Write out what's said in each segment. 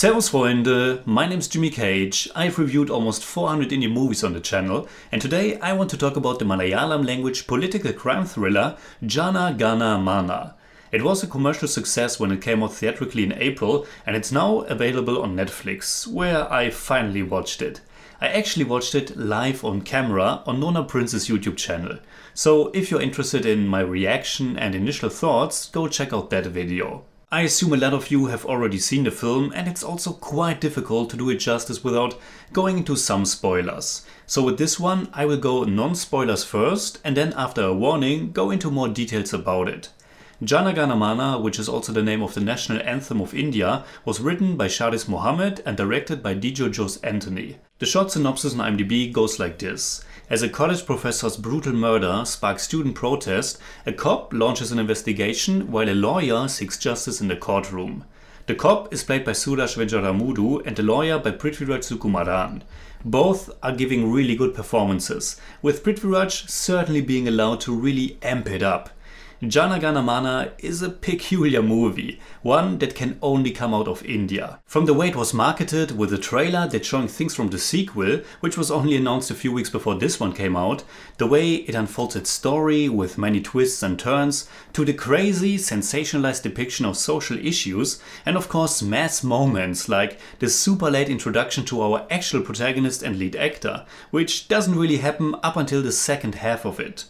Servus Freunde, my name is Jimmy Cage. I've reviewed almost 400 indie movies on the channel, and today I want to talk about the Malayalam language political crime thriller Jana Gana Mana. It was a commercial success when it came out theatrically in April, and it's now available on Netflix, where I finally watched it. I actually watched it live on camera on Nona Prince's YouTube channel. So if you're interested in my reaction and initial thoughts, go check out that video. I assume a lot of you have already seen the film and it's also quite difficult to do it justice without going into some spoilers. So with this one I will go non-spoilers first and then after a warning go into more details about it. Jana Gana Mana, which is also the name of the national anthem of India, was written by Sharis Mohammed and directed by Dijo Jose Antony. The short synopsis on IMDb goes like this. As a college professor's brutal murder sparks student protest, a cop launches an investigation while a lawyer seeks justice in the courtroom. The cop is played by Suraj Venjaramoodu and the lawyer by Prithviraj Sukumaran. Both are giving really good performances, with Prithviraj certainly being allowed to really amp it up. Jana Gana Mana is a peculiar movie, one that can only come out of India. From the way it was marketed, with a trailer that showing things from the sequel, which was only announced a few weeks before this one came out, the way it unfolds its story with many twists and turns, to the crazy, sensationalized depiction of social issues, and of course mass moments like the super late introduction to our actual protagonist and lead actor, which doesn't really happen up until the second half of it.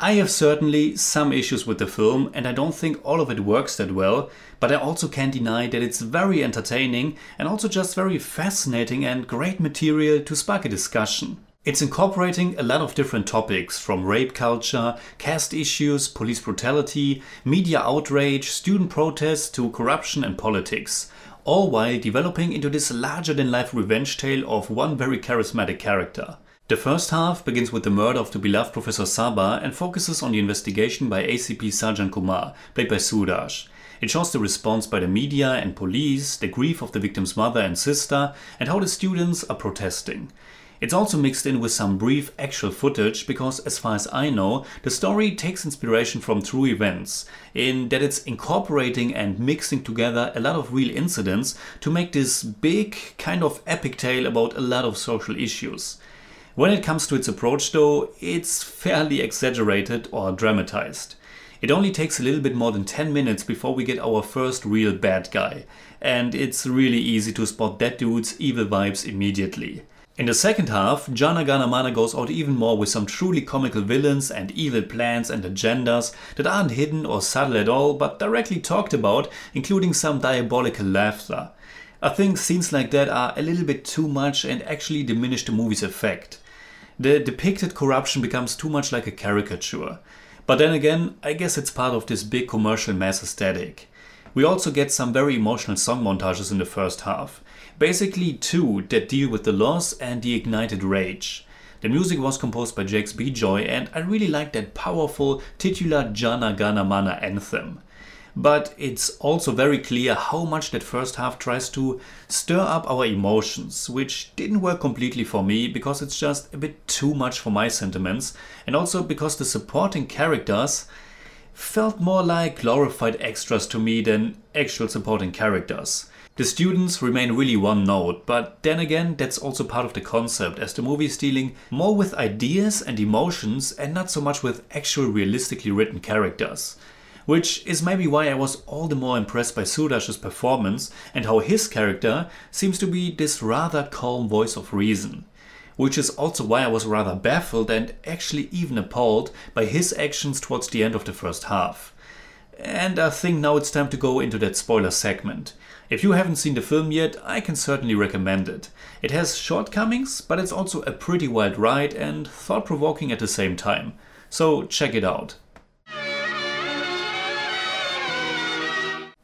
I have certainly some issues with the film, and I don't think all of it works that well, but I also can't deny that it's very entertaining and also just very fascinating and great material to spark a discussion. It's incorporating a lot of different topics from rape culture, caste issues, police brutality, media outrage, student protests to corruption and politics, all while developing into this larger than life revenge tale of one very charismatic character. The first half begins with the murder of the beloved Professor Saba and focuses on the investigation by ACP Sajan Kumar, played by Suraj. It shows the response by the media and police, the grief of the victim's mother and sister, and how the students are protesting. It's also mixed in with some brief actual footage because, as far as I know, the story takes inspiration from true events, in that it's incorporating and mixing together a lot of real incidents to make this big, kind of epic tale about a lot of social issues. When it comes to its approach, though, it's fairly exaggerated or dramatized. It only takes a little bit more than 10 minutes before we get our first real bad guy, and it's really easy to spot that dude's evil vibes immediately. In the second half, Jana Gana Mana goes out even more with some truly comical villains and evil plans and agendas that aren't hidden or subtle at all, but directly talked about, including some diabolical laughter. I think scenes like that are a little bit too much and actually diminish the movie's effect the depicted corruption becomes too much like a caricature. But then again, I guess it's part of this big commercial mass aesthetic. We also get some very emotional song montages in the first half. Basically, two that deal with the loss and the ignited rage. The music was composed by Jakes Bejoy, and I really like that powerful titular Jana Gana Mana anthem but it's also very clear how much that first half tries to stir up our emotions, which didn't work completely for me because it's just a bit too much for my sentiments, and also because the supporting characters felt more like glorified extras to me than actual supporting characters. The students remain really one note, but then again, that's also part of the concept, as the movie is dealing more with ideas and emotions and not so much with actual realistically written characters which is maybe why I was all the more impressed by Suraj's performance and how his character seems to be this rather calm voice of reason. Which is also why I was rather baffled and actually even appalled by his actions towards the end of the first half. And I think now it's time to go into that spoiler segment. If you haven't seen the film yet, I can certainly recommend it. It has shortcomings, but it's also a pretty wild ride and thought provoking at the same time. So check it out.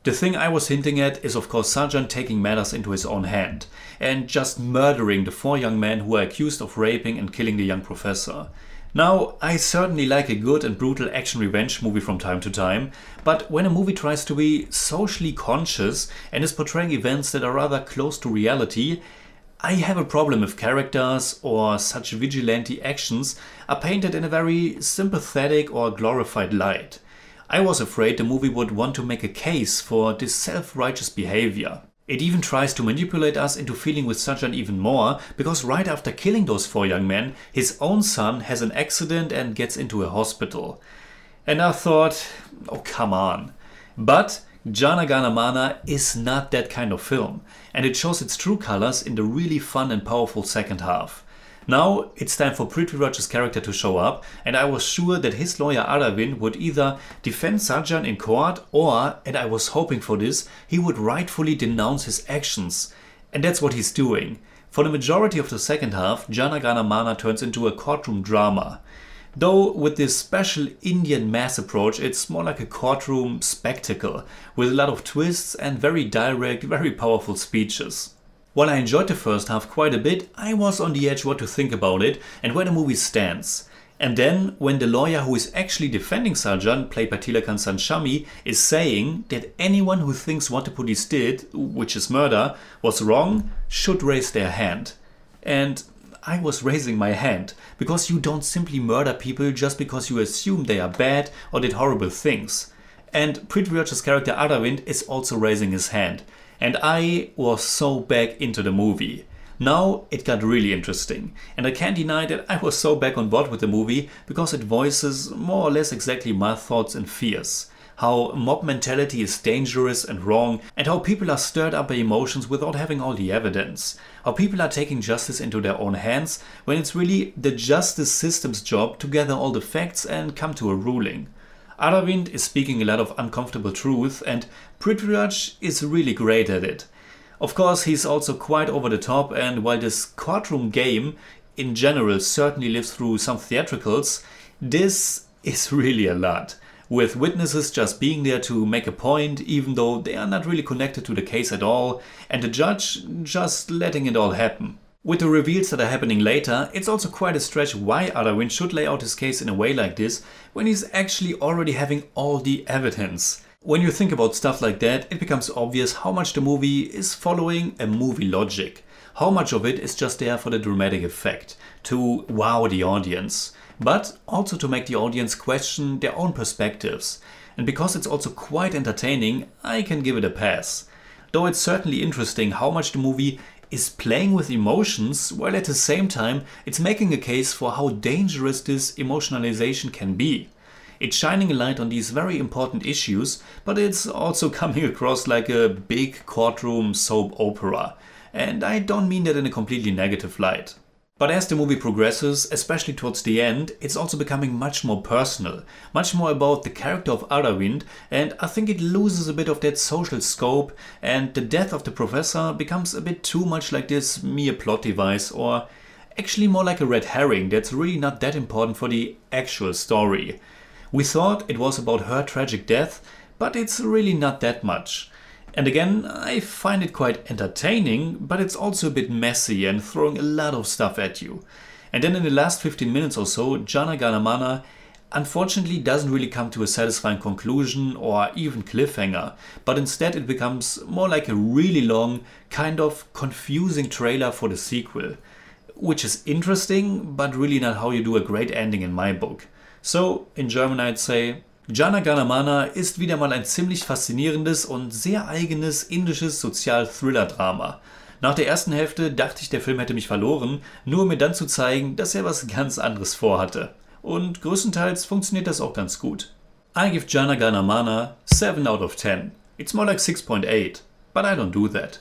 The thing I was hinting at is of course Sajan taking matters into his own hand and just murdering the four young men who are accused of raping and killing the young professor. Now, I certainly like a good and brutal action revenge movie from time to time, but when a movie tries to be socially conscious and is portraying events that are rather close to reality, I have a problem if characters or such vigilante actions are painted in a very sympathetic or glorified light. I was afraid the movie would want to make a case for this self righteous behavior. It even tries to manipulate us into feeling with Sajan even more, because right after killing those four young men, his own son has an accident and gets into a hospital. And I thought, oh come on. But Jana Gana Mana is not that kind of film, and it shows its true colors in the really fun and powerful second half. Now it's time for Prithviraj's character to show up, and I was sure that his lawyer Aravind would either defend Sajan in court or, and I was hoping for this, he would rightfully denounce his actions. And that's what he's doing. For the majority of the second half, Jana Gana Mana turns into a courtroom drama. Though with this special Indian mass approach, it's more like a courtroom spectacle, with a lot of twists and very direct, very powerful speeches. While I enjoyed the first half quite a bit, I was on the edge what to think about it and where the movie stands. And then, when the lawyer who is actually defending Sajan, played by Tilakan Sanshami, is saying that anyone who thinks what the police did, which is murder, was wrong, should raise their hand. And I was raising my hand, because you don't simply murder people just because you assume they are bad or did horrible things. And Prithviraj's character Aravind is also raising his hand and I was so back into the movie. Now it got really interesting, and I can't deny that I was so back on board with the movie because it voices more or less exactly my thoughts and fears. How mob mentality is dangerous and wrong, and how people are stirred up by emotions without having all the evidence. How people are taking justice into their own hands when it's really the justice system's job to gather all the facts and come to a ruling. Aravind is speaking a lot of uncomfortable truth, and Prithviraj is really great at it. Of course, he's also quite over the top, and while this courtroom game in general certainly lives through some theatricals, this is really a lot. With witnesses just being there to make a point, even though they are not really connected to the case at all, and the judge just letting it all happen. With the reveals that are happening later, it's also quite a stretch why Aravind should lay out his case in a way like this when he's actually already having all the evidence. When you think about stuff like that, it becomes obvious how much the movie is following a movie logic. How much of it is just there for the dramatic effect, to wow the audience, but also to make the audience question their own perspectives. And because it's also quite entertaining, I can give it a pass. Though it's certainly interesting how much the movie is playing with emotions while at the same time it's making a case for how dangerous this emotionalization can be. It's shining a light on these very important issues, but it's also coming across like a big courtroom soap opera. And I don't mean that in a completely negative light. But as the movie progresses, especially towards the end, it's also becoming much more personal, much more about the character of Aravind, and I think it loses a bit of that social scope, and the death of the professor becomes a bit too much like this mere plot device, or actually more like a red herring that's really not that important for the actual story. We thought it was about her tragic death, but it's really not that much. And again, I find it quite entertaining, but it's also a bit messy and throwing a lot of stuff at you. And then in the last 15 minutes or so, Jana Gana Mana unfortunately doesn't really come to a satisfying conclusion or even cliffhanger, but instead it becomes more like a really long, kind of confusing trailer for the sequel. Which is interesting, but really not how you do a great ending in my book. So, in German I'd say, Jana Ganamana ist wieder mal ein ziemlich faszinierendes und sehr eigenes indisches Sozial-Thriller-Drama. Nach der ersten Hälfte dachte ich, der Film hätte mich verloren, nur um mir dann zu zeigen, dass er was ganz anderes vorhatte. Und größtenteils funktioniert das auch ganz gut. I give Jana Ganamana 7 out of 10. It's more like 6.8, but I don't do that.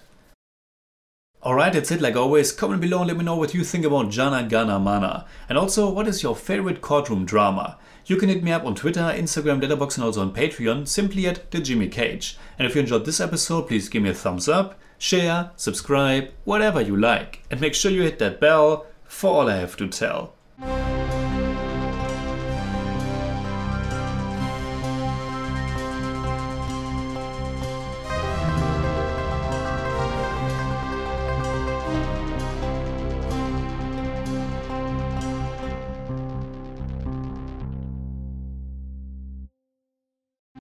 Alright, that's it like always. Comment below and let me know what you think about Jana Gana Mana. And also, what is your favorite courtroom drama? You can hit me up on Twitter, Instagram, Letterboxd and also on Patreon, simply at the Jimmy Cage. And if you enjoyed this episode, please give me a thumbs up, share, subscribe, whatever you like. And make sure you hit that bell for all I have to tell.